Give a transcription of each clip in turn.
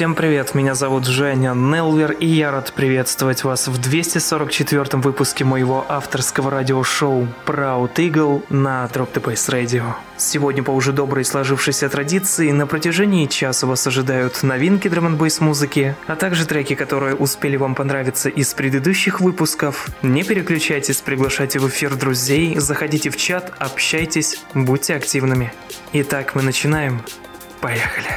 Всем привет, меня зовут Женя Нелвер, и я рад приветствовать вас в 244-м выпуске моего авторского радиошоу Proud Eagle на Drop the Bass Radio. Сегодня по уже доброй сложившейся традиции на протяжении часа вас ожидают новинки драм музыки, а также треки, которые успели вам понравиться из предыдущих выпусков. Не переключайтесь, приглашайте в эфир друзей, заходите в чат, общайтесь, будьте активными. Итак, мы начинаем. Поехали.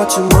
what you want.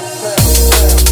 Yeah.